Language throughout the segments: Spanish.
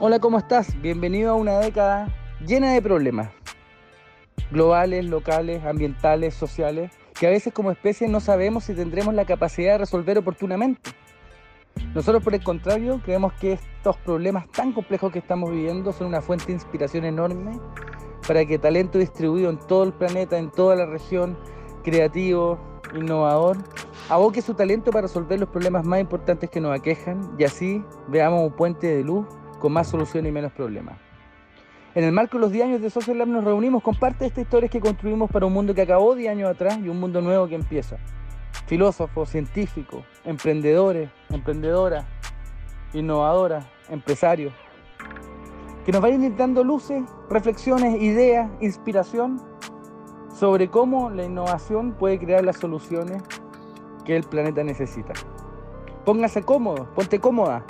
Hola, ¿cómo estás? Bienvenido a una década llena de problemas globales, locales, ambientales, sociales, que a veces como especie no sabemos si tendremos la capacidad de resolver oportunamente. Nosotros, por el contrario, creemos que estos problemas tan complejos que estamos viviendo son una fuente de inspiración enorme para que talento distribuido en todo el planeta, en toda la región, creativo, innovador, aboque su talento para resolver los problemas más importantes que nos aquejan y así veamos un puente de luz con más soluciones y menos problemas. En el marco de los 10 años de Social Lab nos reunimos con parte de estas historias que construimos para un mundo que acabó 10 años atrás y un mundo nuevo que empieza. Filósofos, científicos, emprendedores, emprendedoras, innovadoras, empresarios, que nos vayan dando luces, reflexiones, ideas, inspiración sobre cómo la innovación puede crear las soluciones que el planeta necesita. Póngase cómodo, ponte cómoda.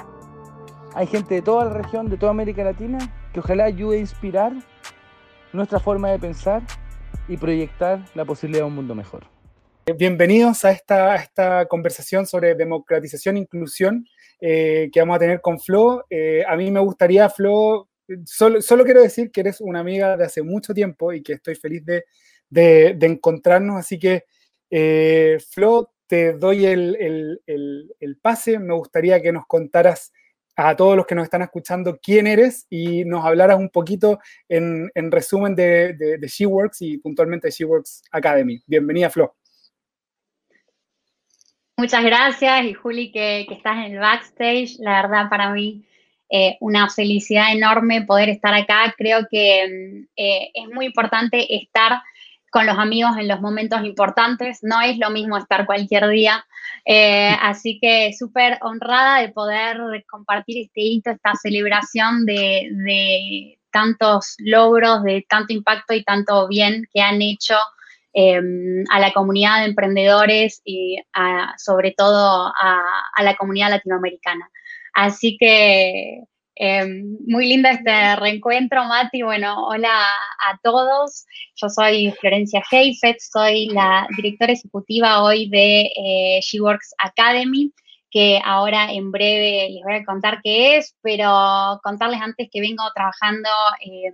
Hay gente de toda la región, de toda América Latina, que ojalá ayude a inspirar nuestra forma de pensar y proyectar la posibilidad de un mundo mejor. Bienvenidos a esta, esta conversación sobre democratización e inclusión eh, que vamos a tener con Flo. Eh, a mí me gustaría, Flo, solo, solo, quiero decir que eres una amiga de hace mucho tiempo y que estoy feliz de, de, encontrarnos. Así que, eh, Flo, te doy el, el, el pase. Me gustaría que nos contaras a todos los que nos están escuchando quién eres y nos hablaras un poquito en, en resumen de, de, de SheWorks y puntualmente de SheWorks Academy. Bienvenida, Flo. Muchas gracias y Juli que, estás en el backstage. La verdad para mí eh, una felicidad enorme poder estar acá. Creo que eh, es muy importante estar con los amigos en los momentos importantes. No es lo mismo estar cualquier día. Eh, así que súper honrada de poder compartir este hito, esta celebración de, de, tantos logros, de tanto impacto y tanto bien que han hecho eh, a la comunidad de emprendedores y a, sobre todo a, a la comunidad latinoamericana. Así que eh, muy lindo este reencuentro, Mati. Bueno, hola a todos. Yo soy Florencia Heifetz, soy la directora ejecutiva hoy de eh, SheWorks Academy, que ahora en breve les voy a contar qué es, pero contarles antes que vengo trabajando eh,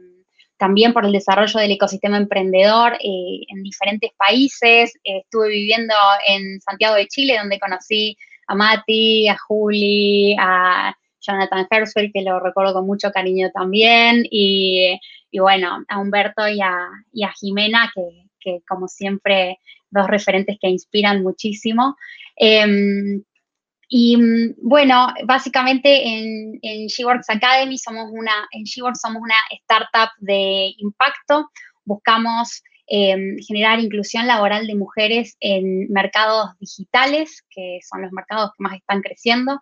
también por el desarrollo del ecosistema emprendedor eh, en diferentes países. estuve viviendo en Santiago de Chile, donde conocí a Mati, a Juli, a Jonathan Hersfeld, que lo recuerdo con mucho cariño también, y, y bueno, a Humberto y a, y a Jimena, que, que, como siempre, dos referentes que inspiran muchísimo. Eh, y bueno, básicamente en, en SheWorks Academy somos una, en SheWorks somos una startup de impacto, buscamos eh, generar inclusión laboral de mujeres en mercados digitales, que son los mercados que más están creciendo,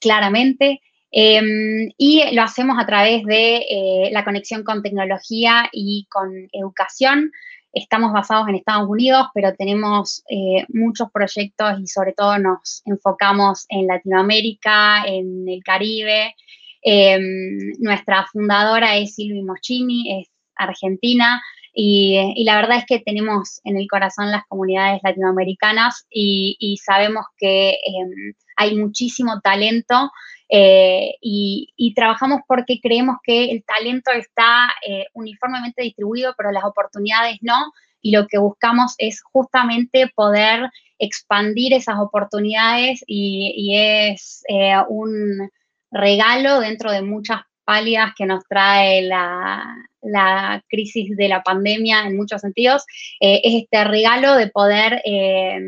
claramente. Eh, y lo hacemos a través de eh, la conexión con tecnología y con educación. Estamos basados en Estados Unidos, pero tenemos eh, muchos proyectos y sobre todo nos enfocamos en Latinoamérica, en el Caribe. nuestra fundadora es Silvi Moschini, es argentina, y, y, la verdad es que tenemos en el corazón las comunidades latinoamericanas y, sabemos que eh, hay muchísimo talento eh, y, trabajamos porque creemos que el talento está eh, uniformemente distribuido, pero las oportunidades no. Y lo que buscamos es justamente poder expandir esas oportunidades y, es eh, un regalo dentro de muchas pálidas que nos trae la, la, crisis de la pandemia en muchos sentidos, eh, es este regalo de poder eh,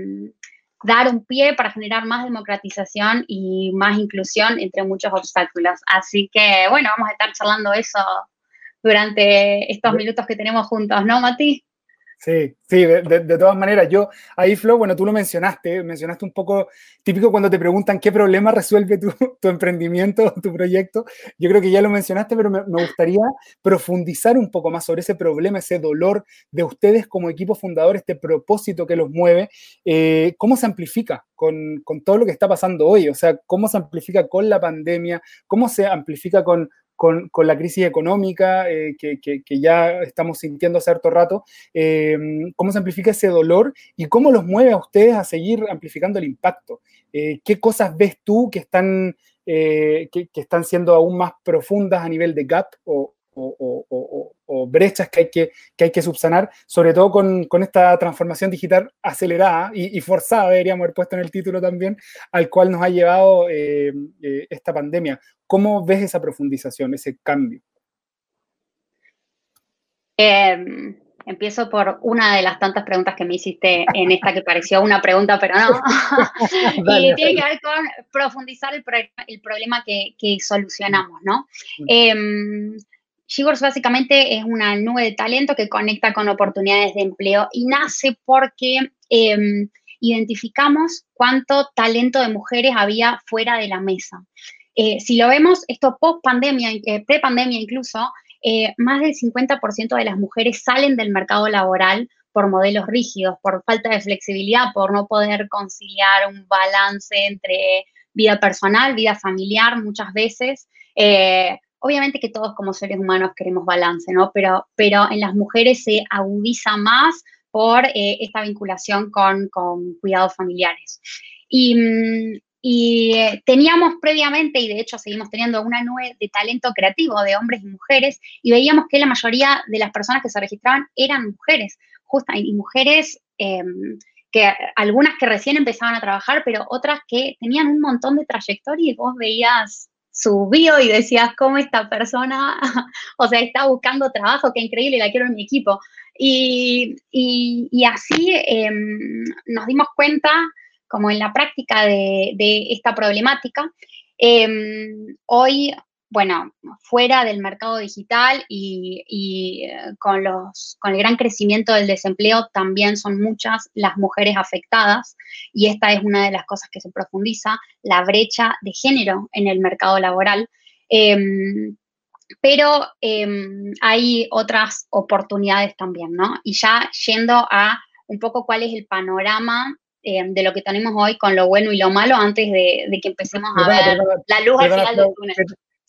dar un pie para generar más democratización y más inclusión entre muchos obstáculos. Así que, bueno, vamos a estar charlando eso durante estos minutos que tenemos juntos, ¿no, Mati? Sí, sí, de, todas maneras, yo ahí, Flo, bueno, tú lo mencionaste, mencionaste un poco típico cuando te preguntan qué problema resuelve tu, emprendimiento, tu proyecto. Yo creo que ya lo mencionaste, pero me, me, gustaría profundizar un poco más sobre ese problema, ese dolor de ustedes como equipo fundador, este propósito que los mueve. Eh, ¿Cómo se amplifica con, con todo lo que está pasando hoy? O sea, ¿cómo se amplifica con la pandemia? ¿Cómo se amplifica con, con, la crisis económica eh, que, que, que, ya estamos sintiendo hace harto rato, eh, cómo se amplifica ese dolor y cómo los mueve a ustedes a seguir amplificando el impacto. Eh, ¿Qué cosas ves tú que están que, están siendo aún más profundas a nivel de gap o, brechas que hay que, que hay que subsanar, sobre todo con, con esta transformación digital acelerada y, forzada, deberíamos haber puesto en el título también, al cual nos ha llevado esta pandemia. ¿Cómo ves esa profundización, ese cambio? Em, empiezo por una de las tantas preguntas que me hiciste en esta que pareció una pregunta, pero no. y tiene que ver con profundizar el, problema que, solucionamos, ¿no? Eh, básicamente es una nube de talento que conecta con oportunidades de empleo y nace porque em, identificamos cuánto talento de mujeres había fuera de la mesa. Eh, si lo vemos, esto post pandemia, eh, pre pandemia incluso, eh, más del 50% de las mujeres salen del mercado laboral por modelos rígidos, por falta de flexibilidad, por no poder conciliar un balance entre vida personal, vida familiar muchas veces. Obviamente que todos como seres humanos queremos balance, ¿no? Pero, pero en las mujeres se agudiza más por eh, esta vinculación con, con cuidados familiares. Y, mm, y eh, teníamos previamente, y de hecho seguimos teniendo una nube de talento creativo de hombres y mujeres, y veíamos que la mayoría de las personas que se registraban eran mujeres, justa, y mujeres em, que algunas que recién empezaban a trabajar, pero otras que tenían un montón de trayectoria y vos veías su bio y decías, ¿cómo esta persona, o sea, está buscando trabajo, qué increíble, la quiero en mi equipo. Y, así em, nos dimos cuenta como en la práctica de, esta problemática. Em, hoy, bueno, fuera del mercado digital y, eh, con, los, con el gran crecimiento del desempleo, también son muchas las mujeres afectadas y esta es una de las cosas que se profundiza, la brecha de género en el mercado laboral. Em, pero em, hay otras oportunidades también, ¿no? Y ya yendo a un poco cuál es el panorama eh, de lo que tenemos hoy con lo bueno y lo malo antes de, que empecemos a ver la luz al final del túnel.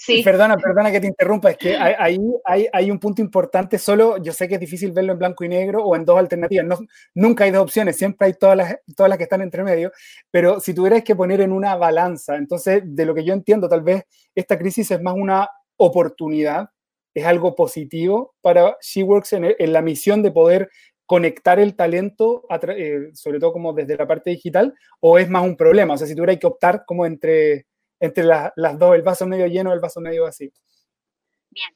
Sí. Perdona, perdona que te interrumpa, es que ahí hay, hay, un punto importante, solo yo sé que es difícil verlo en blanco y negro o en dos alternativas, no, nunca hay dos opciones, siempre hay todas las, todas las que están entre medio, pero si tuvieras que poner en una balanza, entonces de lo que yo entiendo, tal vez esta crisis es más una oportunidad, es algo positivo para SheWorks en, en la misión de poder conectar el talento, eh, sobre todo como desde la parte digital, o es más un problema? O sea, si tuviera que optar como entre, entre las dos, el vaso medio lleno el vaso medio vacío. Bien.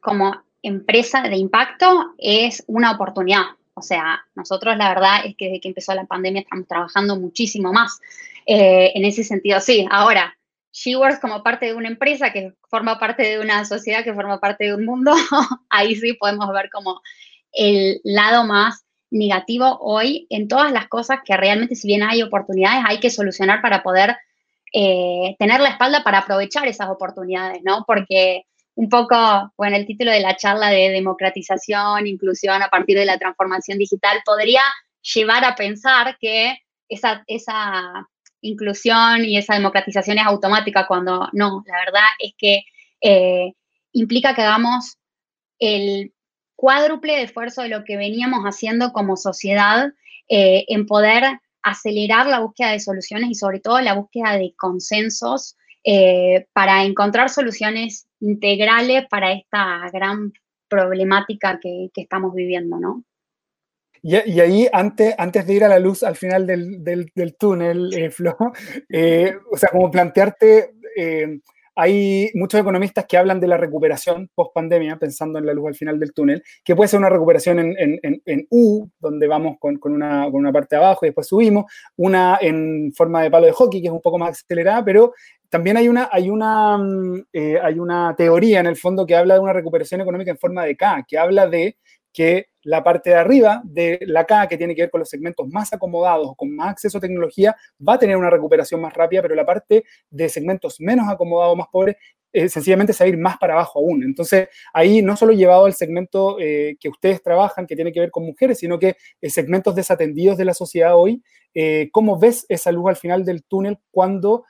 Como empresa de impacto es una oportunidad. O sea, nosotros la verdad es que desde que empezó la pandemia estamos trabajando muchísimo más. Eh, en ese sentido, sí. Ahora, SheWorks como parte de una empresa que forma parte de una sociedad que forma parte de un mundo, ahí sí podemos ver como el lado más negativo hoy en todas las cosas que realmente, si bien hay oportunidades, hay que solucionar para poder eh, tener la espalda para aprovechar esas oportunidades, ¿no? Porque un poco, bueno, el título de la charla de democratización, inclusión a partir de la transformación digital podría llevar a pensar que esa, esa inclusión y esa democratización es automática cuando no, la verdad es que eh, implica que hagamos el cuádruple de esfuerzo de lo que veníamos haciendo como sociedad eh, en poder acelerar la búsqueda de soluciones y sobre todo la búsqueda de consensos eh, para encontrar soluciones integrales para esta gran problemática que, estamos viviendo, ¿no? Y, ahí, antes, antes de ir a la luz al final del, túnel, eh, Flo, o sea, como plantearte hay muchos economistas que hablan de la recuperación post pandemia, pensando en la luz al final del túnel, que puede ser una recuperación en, U, donde vamos con, una, parte abajo y después subimos, una en forma de palo de hockey, que es un poco más acelerada, pero también hay una, mm, eh, hay una teoría en el fondo que habla de una recuperación económica en forma de K, que habla de que la parte de arriba de la K, que tiene que ver con los segmentos más acomodados o con más acceso a tecnología, va a tener una recuperación más rápida, pero la parte de segmentos menos acomodados, más pobres, eh, sencillamente se va a ir más para abajo aún. Entonces, ahí no solo llevado al segmento eh, que ustedes trabajan, que tiene que ver con mujeres, sino que eh, segmentos desatendidos de la sociedad hoy, ¿cómo ves esa luz al final del túnel cuando,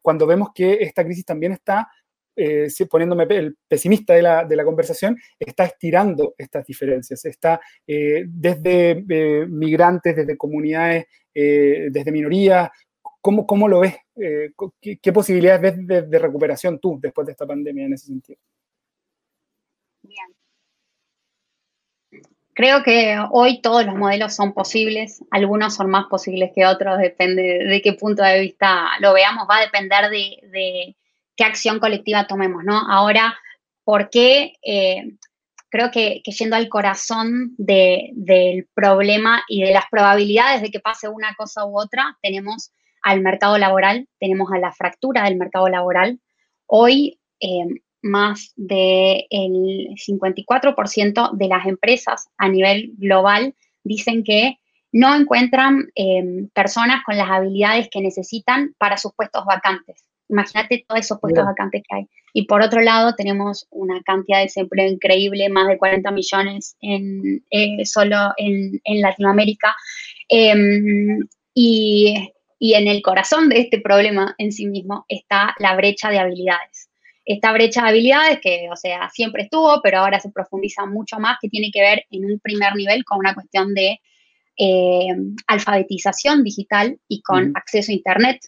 cuando vemos que esta crisis también está eh, poniéndome el pesimista de la, de la, conversación, está estirando estas diferencias, está eh, desde eh, migrantes, desde comunidades, desde minorías, ¿cómo, ¿cómo, lo ves ¿qué, posibilidades ves de, recuperación tú después de esta pandemia en ese sentido? Bien. Creo que hoy todos los modelos son posibles, algunos son más posibles que otros, depende de qué punto de vista lo veamos, va a depender de, qué acción colectiva tomemos, ¿no? Ahora, ¿por qué? Eh, creo que, yendo al corazón del problema y de las probabilidades de que pase una cosa u otra, tenemos al mercado laboral, tenemos a la fractura del mercado laboral. Hoy, eh, más del 54% de las empresas a nivel global dicen que no encuentran eh, personas con las habilidades que necesitan para sus puestos vacantes. Imagínate todos esos puestos vacantes que hay. Y por otro lado, tenemos una cantidad de desempleo increíble, más de 40 millones en, eh, solo en, Latinoamérica. Em, y, y en el corazón de este problema en sí mismo está la brecha de habilidades esta brecha de habilidades que, o sea, siempre estuvo, pero ahora se profundiza mucho más, que tiene que ver en un primer nivel con una cuestión de eh, alfabetización digital y con acceso a Internet,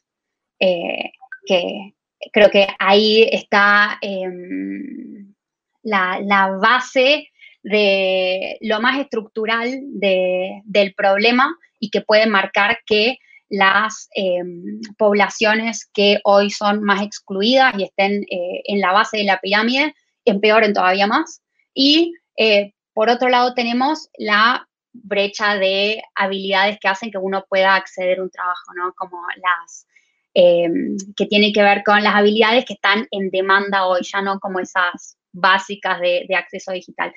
eh, que creo que ahí está em, la, base de lo más estructural del problema y que puede marcar que las em, poblaciones que hoy son más excluidas y estén eh, en la base de la pirámide empeoren todavía más. Y eh, por otro lado tenemos la brecha de habilidades que hacen que uno pueda acceder a un trabajo, ¿no? Como las em, que tienen que ver con las habilidades que están en demanda hoy, ya no como esas básicas de, acceso digital.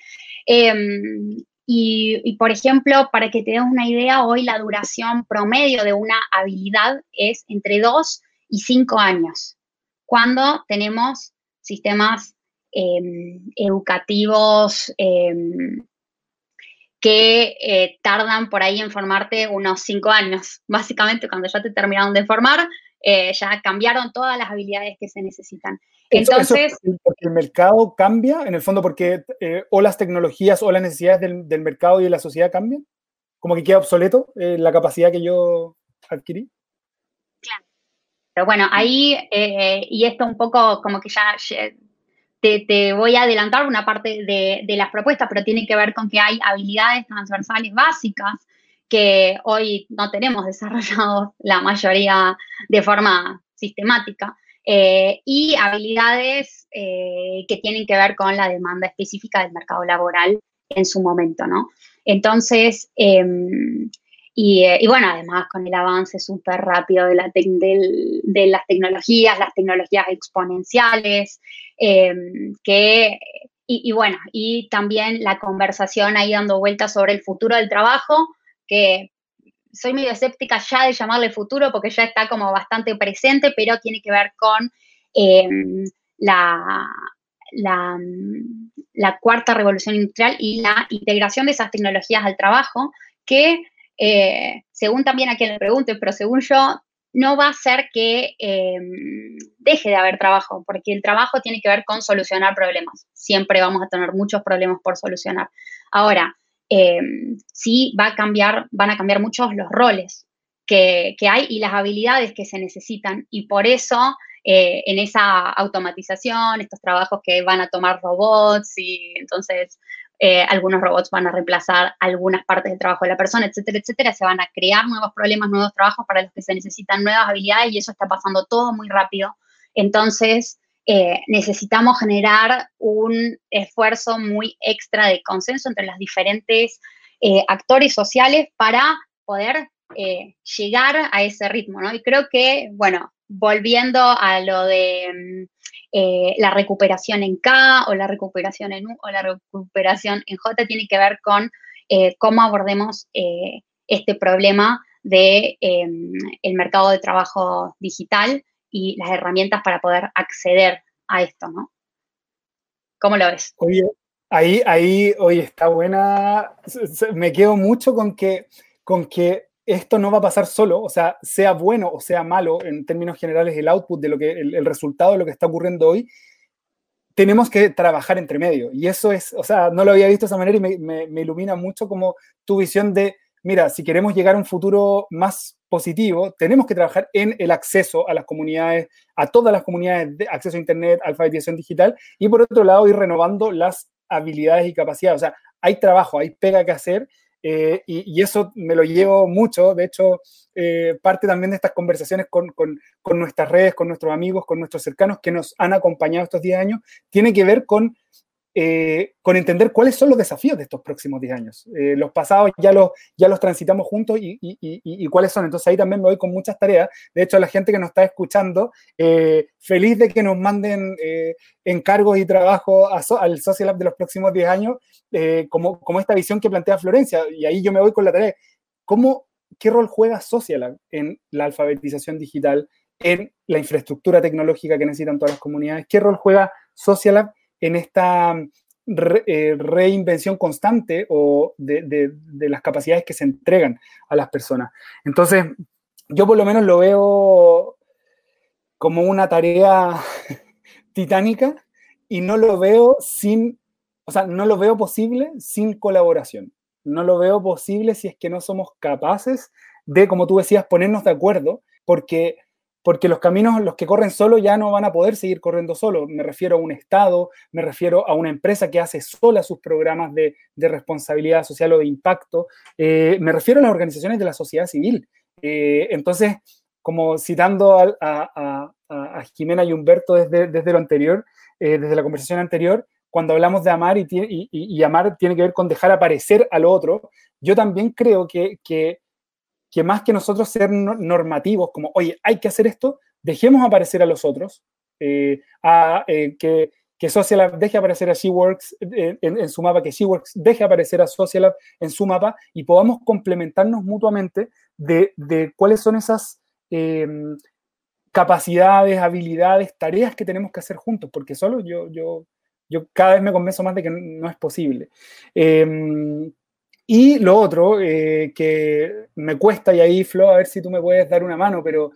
Em, y, por ejemplo, para que te des una idea, hoy la duración promedio de una habilidad es entre 2 y 5 años, cuando tenemos sistemas em, educativos que eh, tardan por ahí en formarte unos 5 años. Básicamente, cuando ya te terminaron de formar, eh, ya cambiaron todas las habilidades que se necesitan. Entonces, porque el mercado cambia, en el fondo, porque eh, o las tecnologías o las necesidades del, mercado y de la sociedad cambian, como que queda obsoleto eh, la capacidad que yo adquirí. Claro. Pero bueno, ahí, eh, y esto un poco como que ya, te, voy a adelantar una parte de, de las propuestas, pero tiene que ver con que hay habilidades transversales básicas que hoy no tenemos desarrollados la mayoría de forma sistemática. Eh, y habilidades eh, que tienen que ver con la demanda específica del mercado laboral en su momento, ¿no? Entonces, em, eh, y, bueno, además con el avance súper rápido de, la de, las tecnologías, las tecnologías exponenciales, em, que, y, y, bueno, y también la conversación ahí dando vueltas sobre el futuro del trabajo, que soy medio escéptica ya de llamarle futuro porque ya está como bastante presente, pero tiene que ver con em, la, cuarta revolución industrial y la integración de esas tecnologías al trabajo, que eh, según también a quien le pregunte, pero según yo, no va a ser que em, deje de haber trabajo, porque el trabajo tiene que ver con solucionar problemas. Siempre vamos a tener muchos problemas por solucionar. Ahora, eh, sí va a cambiar, van a cambiar muchos los roles que, hay y las habilidades que se necesitan. Y por eso, eh, en esa automatización, estos trabajos que van a tomar robots y entonces eh, algunos robots van a reemplazar algunas partes del trabajo de la persona, etcétera, etcétera, se van a crear nuevos problemas, nuevos trabajos para los que se necesitan nuevas habilidades y eso está pasando todo muy rápido. Entonces, eh, necesitamos generar un esfuerzo muy extra de consenso entre los diferentes eh, actores sociales para poder eh, llegar a ese ritmo, ¿no? Y creo que, bueno, volviendo a lo de mm, la recuperación en K o la recuperación en U o la recuperación en J, tiene que ver con cómo abordemos este problema de el mercado de trabajo digital y las herramientas para poder acceder a esto, ¿no? ¿Cómo lo ves? Oye, ahí, ahí, oye, está buena. Me quedo mucho con que, con que esto no va a pasar solo, o sea, sea bueno o sea malo en términos generales el output de lo que, el, resultado de lo que está ocurriendo hoy, tenemos que trabajar entre medio. Y eso es, o sea, no lo había visto de esa manera y me ilumina mucho como tu visión de mira, si queremos llegar a un futuro más positivo, tenemos que trabajar en el acceso a las comunidades, a todas las comunidades de acceso a Internet, alfabetización digital, y por otro lado, ir renovando las habilidades y capacidades. O sea, hay trabajo, hay pega que hacer, eh, y, eso me lo llevo mucho. De hecho, eh, parte también de estas conversaciones con, con, con, nuestras redes, con nuestros amigos, con nuestros cercanos que nos han acompañado estos 10 años, tiene que ver con eh, con entender cuáles son los desafíos de estos próximos 10 años. Eh, los pasados ya los, ya los transitamos juntos y, cuáles son. Entonces ahí también me voy con muchas tareas. De hecho, la gente que nos está escuchando, eh, feliz de que nos manden encargos y trabajo al Social Lab de los próximos 10 años, como, como esta visión que plantea Florencia. Y ahí yo me voy con la tarea. ¿Cómo, ¿Qué rol juega Social Lab en la alfabetización digital, en la infraestructura tecnológica que necesitan todas las comunidades? ¿Qué rol juega Social Lab en esta eh, reinvención constante o de, las capacidades que se entregan a las personas. Entonces, yo por lo menos lo veo como una tarea titánica y no lo veo sin, o sea, no lo veo posible sin colaboración. No lo veo posible si es que no somos capaces de, como tú decías, ponernos de acuerdo, porque porque los caminos, los que corren solo ya no van a poder seguir corriendo solo. Me refiero a un Estado, me refiero a una empresa que hace sola sus programas de, responsabilidad social o de impacto, eh, me refiero a las organizaciones de la sociedad civil. Eh, entonces, como citando a, Jimena y Humberto desde, lo anterior, eh, desde la conversación anterior, cuando hablamos de amar y, y, amar tiene que ver con dejar aparecer al otro, yo también creo que que más que nosotros ser normativos, como, oye, hay que hacer esto, dejemos aparecer a los otros, eh, a, eh, que, que Socialab deje aparecer a SheWorks en, en, su mapa, que SheWorks deje aparecer a Socialab en su mapa y podamos complementarnos mutuamente de, cuáles son esas em, capacidades, habilidades, tareas que tenemos que hacer juntos, porque solo yo, yo, yo cada vez me convenzo más de que no es posible. Eh, y lo otro, eh, que me cuesta, y ahí, Flo, a ver si tú me puedes dar una mano, pero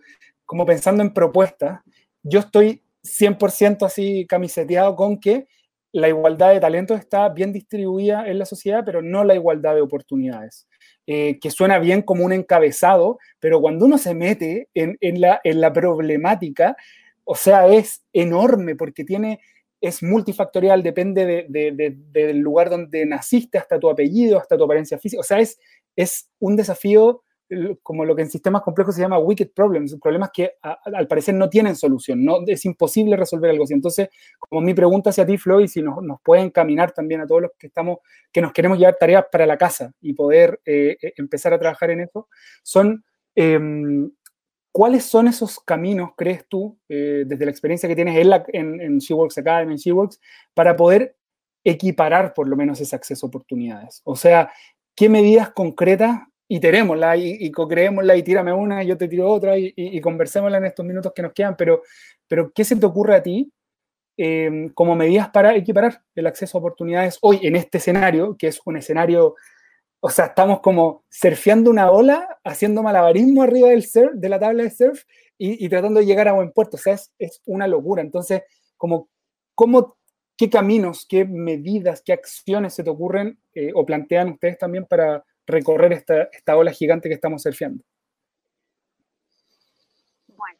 como pensando en propuestas, yo estoy 100% así camiseteado con que la igualdad de talentos está bien distribuida en la sociedad, pero no la igualdad de oportunidades. Eh, que suena bien como un encabezado, pero cuando uno se mete en, la, en la problemática, o sea, es enorme porque tiene es multifactorial, depende del lugar donde naciste, hasta tu apellido, hasta tu apariencia física. O sea, es, es un desafío como lo que en sistemas complejos se llama wicked problems, problemas que al parecer no tienen solución, no, es imposible resolver algo así. Entonces, como mi pregunta hacia ti, Floyd, si nos, nos puede encaminar también a todos los que estamos, que nos queremos llevar tareas para la casa y poder eh, eh, empezar a trabajar en eso, son em, ¿Cuáles son esos caminos, crees tú, eh, desde la experiencia que tienes en, la, en, en Academy, en SheWorks, para poder equiparar por lo menos ese acceso a oportunidades? O sea, ¿qué medidas concretas iterémosla y, y co-creémosla y tírame una y yo te tiro otra y, y, conversémosla en estos minutos que nos quedan, pero, pero ¿qué se te ocurre a ti eh, como medidas para equiparar el acceso a oportunidades hoy en este escenario, que es un escenario o sea, estamos como surfeando una ola, haciendo malabarismo arriba del surf, de la tabla de surf y, tratando de llegar a buen puerto. O sea, es, una locura. Entonces, ¿cómo, ¿qué caminos, qué medidas, qué acciones se te ocurren eh, o plantean ustedes también para recorrer esta, esta ola gigante que estamos surfeando? Bueno,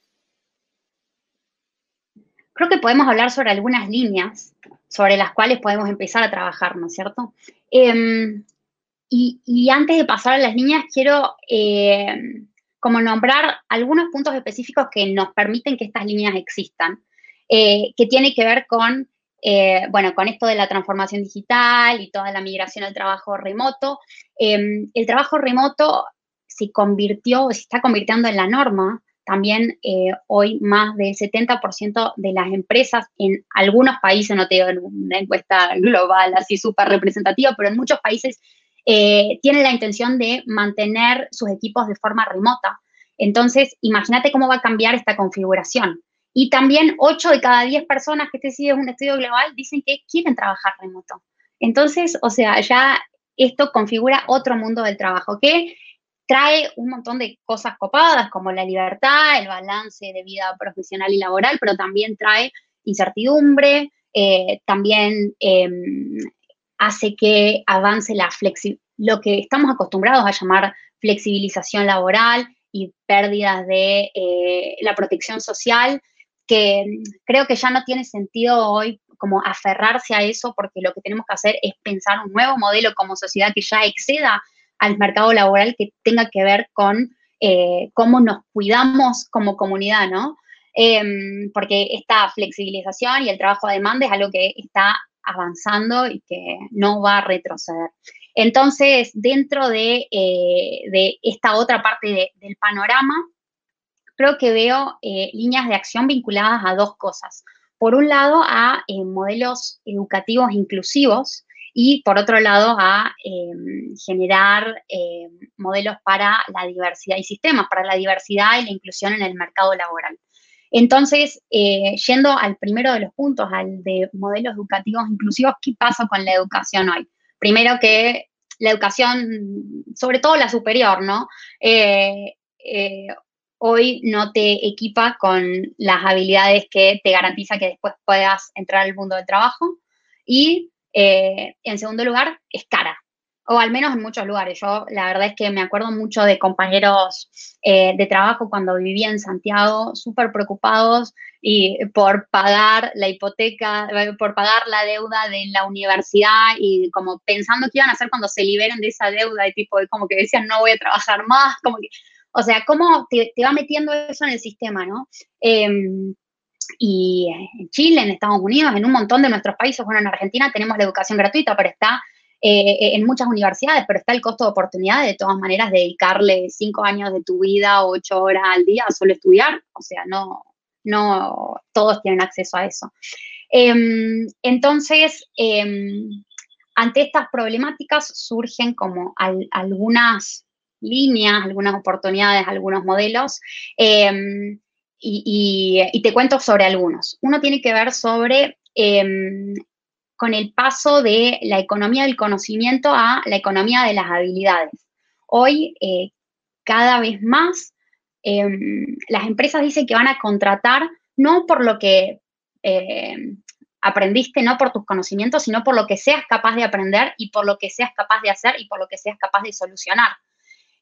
creo que podemos hablar sobre algunas líneas sobre las cuales podemos empezar a trabajar, ¿no es cierto? Eh, y, antes de pasar a las líneas, quiero eh, como nombrar algunos puntos específicos que nos permiten que estas líneas existan, eh, que tiene que ver con, eh, bueno, con esto de la transformación digital y toda la migración al trabajo remoto. Em, el trabajo remoto se convirtió, se está convirtiendo en la norma. También hoy más del 70% de las empresas en algunos países, no te digo en una encuesta global así súper representativa, pero en muchos países eh, tienen la intención de mantener sus equipos de forma remota. Entonces, imagínate cómo va a cambiar esta configuración. Y también 8 de cada 10 personas que este sí es un estudio global dicen que quieren trabajar remoto. Entonces, o sea, ya esto configura otro mundo del trabajo que trae un montón de cosas copadas como la libertad, el balance de vida profesional y laboral, pero también trae incertidumbre, eh, también em, hace que avance la lo que estamos acostumbrados a llamar flexibilización laboral y pérdidas de eh, la protección social, que creo que ya no tiene sentido hoy como aferrarse a eso porque lo que tenemos que hacer es pensar un nuevo modelo como sociedad que ya exceda al mercado laboral que tenga que ver con eh, cómo nos cuidamos como comunidad, ¿no? Em, porque esta flexibilización y el trabajo a demanda es algo que está avanzando y que no va a retroceder. Entonces, dentro de, eh, esta otra parte del panorama, creo que veo eh, líneas de acción vinculadas a dos cosas. Por un lado, a modelos educativos inclusivos, y por otro lado a em, generar em, modelos para la diversidad y sistemas para la diversidad y la inclusión en el mercado laboral. Entonces, eh, yendo al primero de los puntos, al de modelos educativos inclusivos, ¿qué pasa con la educación hoy? Primero que la educación, sobre todo la superior, ¿no? Eh, eh, hoy no te equipa con las habilidades que te garantiza que después puedas entrar al mundo del trabajo. Y eh, en segundo lugar, es cara, o al menos en muchos lugares. Yo la verdad es que me acuerdo mucho de compañeros eh, de trabajo cuando vivía en Santiago, súper preocupados y por pagar la hipoteca, por pagar la deuda de la universidad y como pensando qué iban a hacer cuando se liberen de esa deuda y tipo, como que decían no voy a trabajar más, como que, o sea, cómo te, va metiendo eso en el sistema, ¿no? Em, y en Chile, en Estados Unidos, en un montón de nuestros países, bueno, en Argentina tenemos la educación gratuita, pero está eh, en muchas universidades, pero está el costo de oportunidad de todas maneras dedicarle cinco años de tu vida, ocho horas al día a solo estudiar, o sea, no, no todos tienen acceso a eso. Em, entonces, em, ante estas problemáticas surgen como algunas líneas, algunas oportunidades, algunos modelos. Em, y, te cuento sobre algunos. Uno tiene que ver sobre con el paso de la economía del conocimiento a la economía de las habilidades. Hoy, eh, cada vez más, em, las empresas dicen que van a contratar no por lo que em, aprendiste, no por tus conocimientos, sino por lo que seas capaz de aprender y por lo que seas capaz de hacer y por lo que seas capaz de solucionar.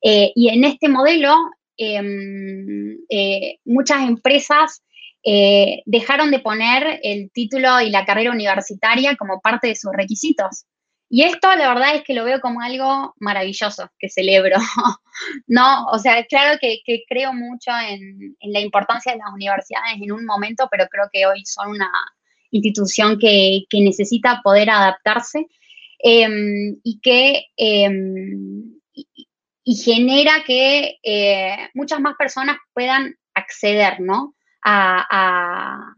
Eh, y en este modelo Em, eh, muchas empresas eh, dejaron de poner el título y la carrera universitaria como parte de sus requisitos. Y esto la verdad es que lo veo como algo maravilloso, que celebro. no, o sea, claro que, creo mucho en, la importancia de las universidades en un momento, pero creo que hoy son una institución que, necesita poder adaptarse em, y que em, y genera que eh, muchas más personas puedan acceder, ¿no? A,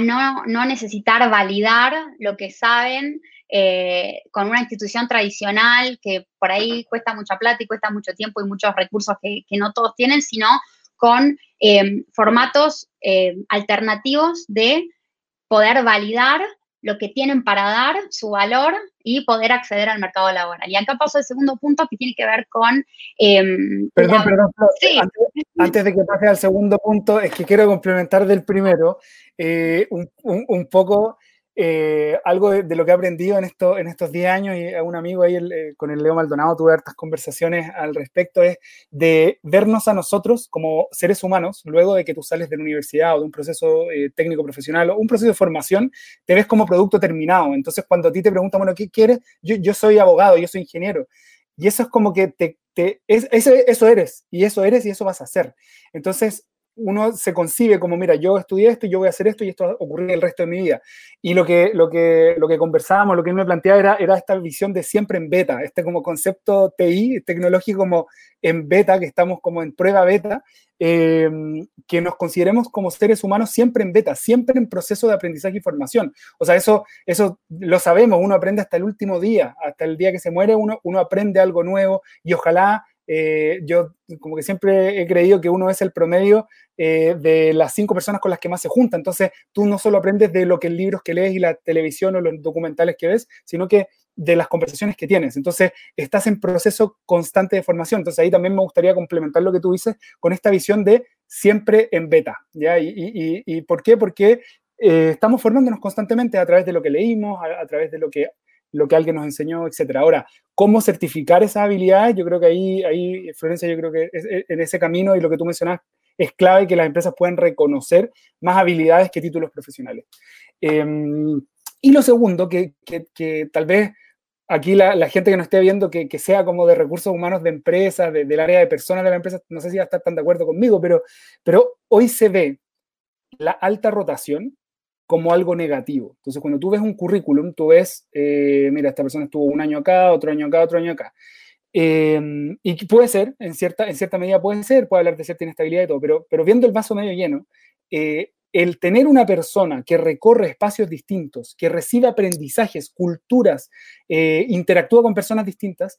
no, necesitar validar lo que saben eh, con una institución tradicional que por ahí cuesta mucha plata y cuesta mucho tiempo y muchos recursos que, no todos tienen, sino con eh, formatos alternativos de poder validar lo que tienen para dar, su valor y poder acceder al mercado laboral. Y acá paso el segundo punto que tiene que ver con... Em, perdón, perdón, antes, de que pase al segundo punto, es que quiero complementar del primero eh, un, un, poco eh, algo de, lo que he aprendido en, esto, en estos 10 años y a un amigo ahí eh, con el Leo Maldonado tuve hartas conversaciones al respecto, es de vernos a nosotros como seres humanos, luego de que tú sales de la universidad o de un proceso eh, técnico profesional o un proceso de formación, te ves como producto terminado. Entonces, cuando a ti te preguntan, bueno, ¿qué quieres? Yo, yo soy abogado, yo soy ingeniero. Y eso es como que te, te es, eso, eso eres, y eso eres y eso vas a hacer. Entonces, uno se concibe como, mira, yo estudié esto yo voy a hacer esto y esto va el resto de mi vida. Y lo que, lo que, lo que conversábamos, lo que él me planteaba era, era esta visión de siempre en beta, este como concepto TI, tecnológico como en beta, que estamos como en prueba beta, eh, que nos consideremos como seres humanos siempre en beta, siempre en proceso de aprendizaje y formación. O sea, eso, eso lo sabemos, uno aprende hasta el último día, hasta el día que se muere, uno, uno aprende algo nuevo y ojalá eh, yo como que siempre he creído que uno es el promedio eh, de las cinco personas con las que más se junta. Entonces, tú no solo aprendes de lo que libros que lees y la televisión o los documentales que ves, sino que de las conversaciones que tienes. Entonces, estás en proceso constante de formación. Entonces, ahí también me gustaría complementar lo que tú dices con esta visión de siempre en beta. ¿ya? ¿Y, por qué? Porque eh, estamos formándonos constantemente a través de lo que leímos, a, través de lo que lo que alguien nos enseñó, etc. Ahora, ¿cómo certificar esas habilidades? Yo creo que ahí, ahí Florencia, yo creo que en ese camino y lo que tú mencionas es clave que las empresas puedan reconocer más habilidades que títulos profesionales. Em, y lo segundo, que, tal vez aquí la, gente que nos esté viendo que, sea como de recursos humanos de empresas, del área de personas de la empresa, no sé si va a estar tan de acuerdo conmigo, pero, pero hoy se ve la alta rotación como algo negativo. Entonces, cuando tú ves un currículum, tú ves, eh, mira, esta persona estuvo un año acá, otro año acá, otro año acá. Em, y puede ser, en cierta, en cierta medida puede ser, puede hablar de cierta inestabilidad y todo, pero, pero viendo el vaso medio lleno, eh, el tener una persona que recorre espacios distintos, que recibe aprendizajes, culturas, eh, interactúa con personas distintas,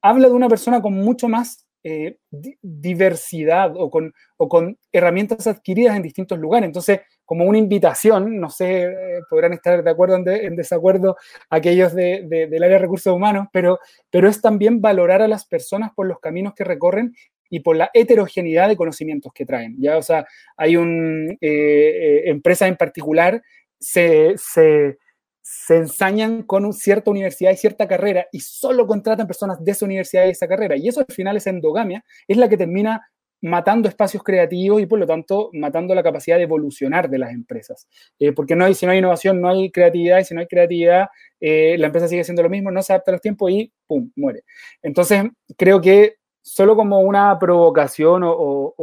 habla de una persona con mucho más eh, diversidad o con, o con herramientas adquiridas en distintos lugares. Entonces, como una invitación, no sé, eh, podrán estar de acuerdo en, en desacuerdo aquellos de, del área de recursos humanos, pero, pero es también valorar a las personas por los caminos que recorren y por la heterogeneidad de conocimientos que traen. ¿ya? O sea, hay un, eh, empresas en particular se, se, se ensañan con cierta universidad y cierta carrera y solo contratan personas de esa universidad y esa carrera. Y eso al final, esa endogamia, es la que termina matando espacios creativos y por lo tanto matando la capacidad de evolucionar de las empresas. Eh, porque no hay, si no hay innovación, no hay creatividad y si no hay creatividad, la empresa sigue siendo lo mismo, no se adapta a los tiempos y ¡pum! muere. Entonces, creo que solo como una provocación o,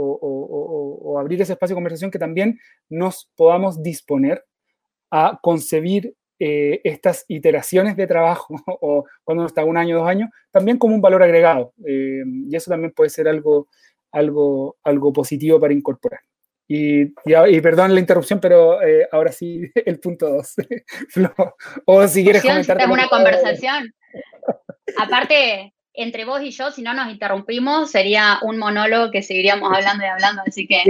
abrir ese espacio de conversación que también nos podamos disponer a concebir eh, estas iteraciones de trabajo o cuando uno está un año, dos años, también como un valor agregado. Eh, y eso también puede ser algo, algo, algo positivo para incorporar. Y, y, perdón la interrupción, pero eh, ahora sí, el punto dos. o si quieres comentar. Es una conversación. Aparte, entre vos y yo, si no nos interrumpimos, sería un monólogo que seguiríamos hablando y hablando, así que...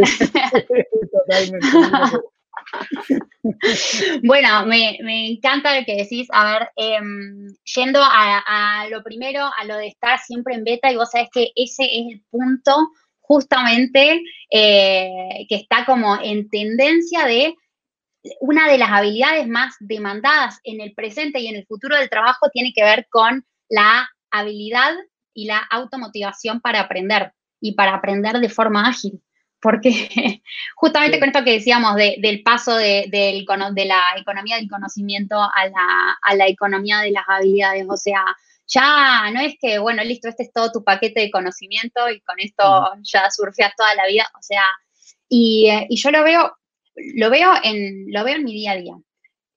bueno, me, encanta lo que decís. A ver, em, yendo a, lo primero, a lo de estar siempre en beta, y vos sabés que ese es el punto justamente eh, que está como en tendencia de una de las habilidades más demandadas en el presente y en el futuro del trabajo tiene que ver con la habilidad y la automotivación para aprender y para aprender de forma ágil. Porque justamente con esto que decíamos del paso de, la economía del conocimiento a la, a la economía de las habilidades, o sea, ya no es que, bueno, listo, este es todo tu paquete de conocimiento y con esto ya surfeas toda la vida, o sea, y, y, yo lo veo, lo veo en, lo veo en mi día a día.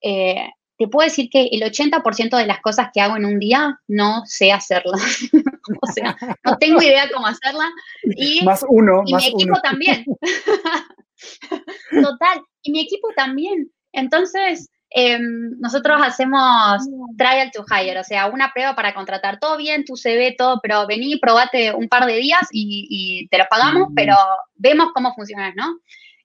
Eh, te puedo decir que el 80% de las cosas que hago en un día no sé hacerlas. o sea, no tengo idea cómo hacerla. Y, más uno, y mi equipo también. Total, y mi equipo también. Entonces, em, nosotros hacemos trial to hire, o sea, una prueba para contratar. Todo bien, tu CV, todo, pero vení, probate un par de días y, te lo pagamos, pero vemos cómo funcionas, ¿no?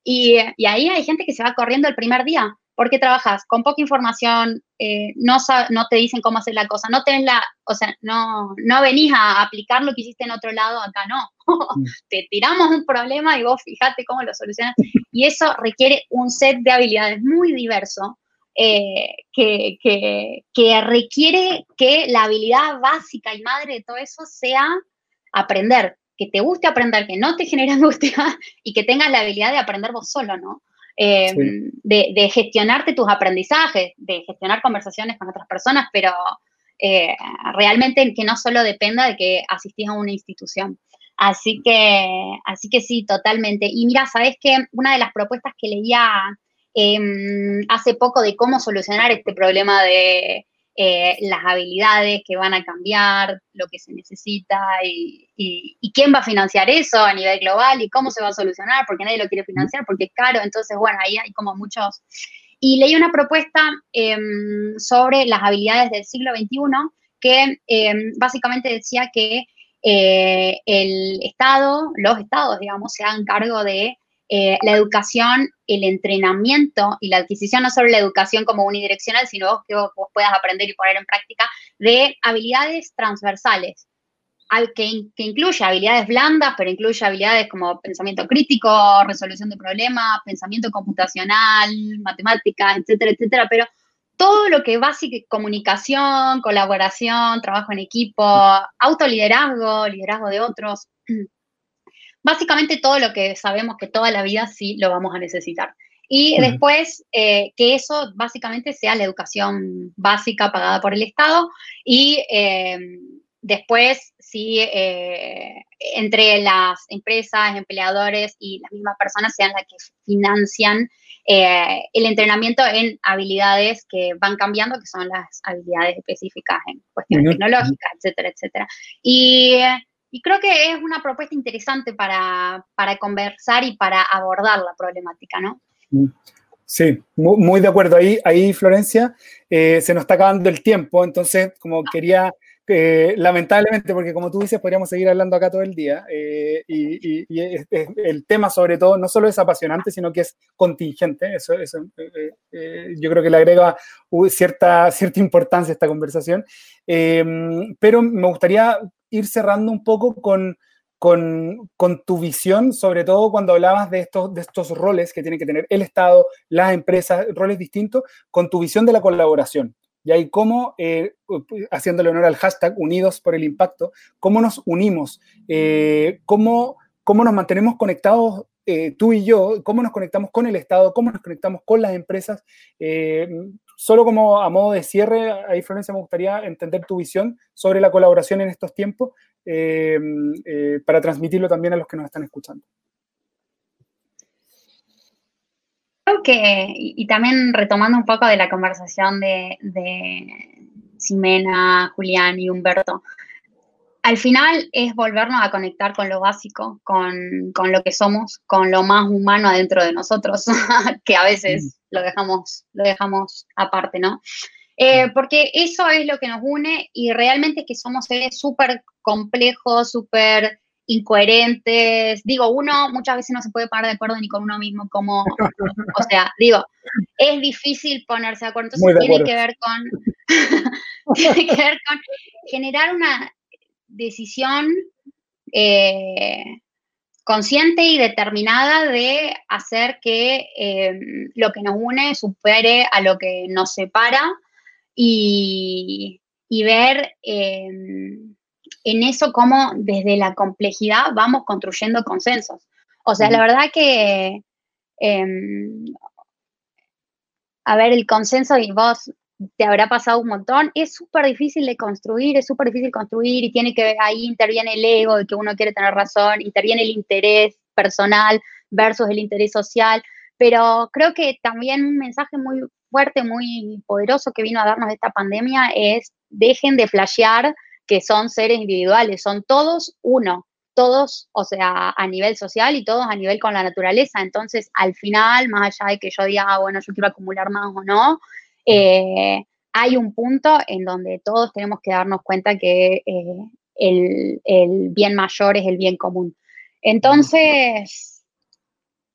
Y, y ahí hay gente que se va corriendo el primer día porque trabajas con poca información, eh, no, no te dicen cómo hacer la cosa, no tenés la, o sea, no, no venís a aplicar lo que hiciste en otro lado, acá no. Mm. te tiramos un problema y vos fijate cómo lo solucionas. Y eso requiere un set de habilidades muy diverso eh, que, que, requiere que la habilidad básica y madre de todo eso sea aprender, que te guste aprender, que no te genere angustia y que tengas la habilidad de aprender vos solo, ¿no? Em, de, gestionarte tus aprendizajes, de gestionar conversaciones con otras personas, pero eh, realmente que no solo dependa de que asistís a una institución. Así que, así que sí, totalmente. Y mira, sabes que una de las propuestas que leía em, hace poco de cómo solucionar este problema de eh, las habilidades que van a cambiar, lo que se necesita y, quién va a financiar eso a nivel global y cómo se va a solucionar, porque nadie lo quiere financiar, porque es caro. Entonces, bueno, ahí hay como muchos. Y leí una propuesta em, sobre las habilidades del siglo XXI que em, básicamente decía que eh, el Estado, los estados, digamos, se hagan cargo de eh, la educación, el entrenamiento y la adquisición, no solo la educación como unidireccional, sino que vos, puedas aprender y poner en práctica, de habilidades transversales, que, que, incluye habilidades blandas, pero incluye habilidades como pensamiento crítico, resolución de problemas, pensamiento computacional, matemáticas, etcétera, etcétera, pero todo lo que básico, comunicación, colaboración, trabajo en equipo, autoliderazgo, liderazgo de otros, básicamente todo lo que sabemos que toda la vida sí lo vamos a necesitar. Y después eh, que eso básicamente sea la educación básica pagada por el Estado y eh, después sí eh, entre las empresas, empleadores y las mismas personas sean las que financian el entrenamiento en habilidades que van cambiando, que son las habilidades específicas en cuestiones tecnológicas, etcétera, etcétera. Y y creo que es una propuesta interesante para, conversar y para abordar la problemática, ¿no? Mm. Sí, muy, de acuerdo. Ahí, ahí Florencia, eh, se nos está acabando el tiempo, entonces como quería, eh, lamentablemente, porque como tú dices, podríamos seguir hablando acá todo el día, eh, y, el tema sobre todo no solo es apasionante, sino que es contingente, eso, yo creo que le agrega cierta, cierta importancia a esta conversación, pero me gustaría ir cerrando un poco con, con, tu visión, sobre todo cuando hablabas de estos, de estos roles que tiene que tener el Estado, las empresas, roles distintos, con tu visión de la colaboración. Y ahí cómo, eh, haciéndole honor al hashtag Unidos por el Impacto, cómo nos unimos, eh, cómo, cómo nos mantenemos conectados eh, tú y yo, cómo nos conectamos con el Estado, cómo nos conectamos con las empresas. Eh, solo como a modo de cierre, ahí Florencia me gustaría entender tu visión sobre la colaboración en estos tiempos eh, para transmitirlo también a los que nos están escuchando. Creo que, y, también retomando un poco de la conversación de, de Ximena, Julián y Humberto, al final es volvernos a conectar con lo básico, con, lo que somos, con lo más humano adentro de nosotros, que a veces mm. lo dejamos, lo dejamos aparte, ¿no? Eh, mm. porque eso es lo que nos une y realmente es que somos seres súper complejos, súper incoherentes. Digo, uno muchas veces no se puede poner de acuerdo ni con uno mismo, como, o sea, digo, es difícil ponerse de acuerdo. Entonces tiene que ver con, tiene que ver con generar una, decisión eh, consciente y determinada de hacer que em, lo que nos une supere a lo que nos separa y, ver em, en eso cómo desde la complejidad vamos construyendo consensos. O sea, la verdad que, em, a ver, el consenso, y vos te habrá pasado un montón, es súper difícil de construir, es súper difícil construir y tiene que, ahí interviene el ego de que uno quiere tener razón, interviene el interés personal versus el interés social, pero creo que también un mensaje muy fuerte, muy poderoso que vino a darnos esta pandemia es dejen de flashear que son seres individuales, son todos uno, todos, o sea, a nivel social y todos a nivel con la naturaleza. Entonces, al final, más allá de que yo diga, ah, bueno, yo quiero acumular más o no, eh, hay un punto en donde todos tenemos que darnos cuenta que eh, el, bien mayor es el bien común. Entonces,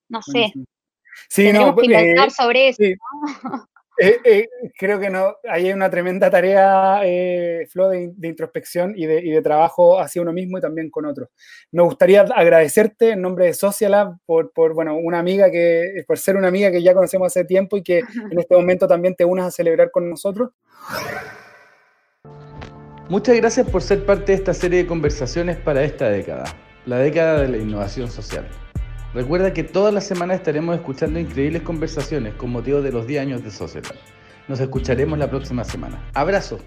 no sé. Sí, tenemos que eh, sobre eso. Eh, eh, creo que no, hay una tremenda tarea, eh, Flo, de, introspección y de, trabajo hacia uno mismo y también con otros. Me gustaría agradecerte en nombre de Socialab por, por, bueno, una amiga que, por ser una amiga que ya conocemos hace tiempo y que en este momento también te unas a celebrar con nosotros. Muchas gracias por ser parte de esta serie de conversaciones para esta década, la década de la innovación social. Recuerda que todas las semanas estaremos escuchando increíbles conversaciones con motivo de los 10 años de Sociedad. Nos escucharemos la próxima semana. Abrazo.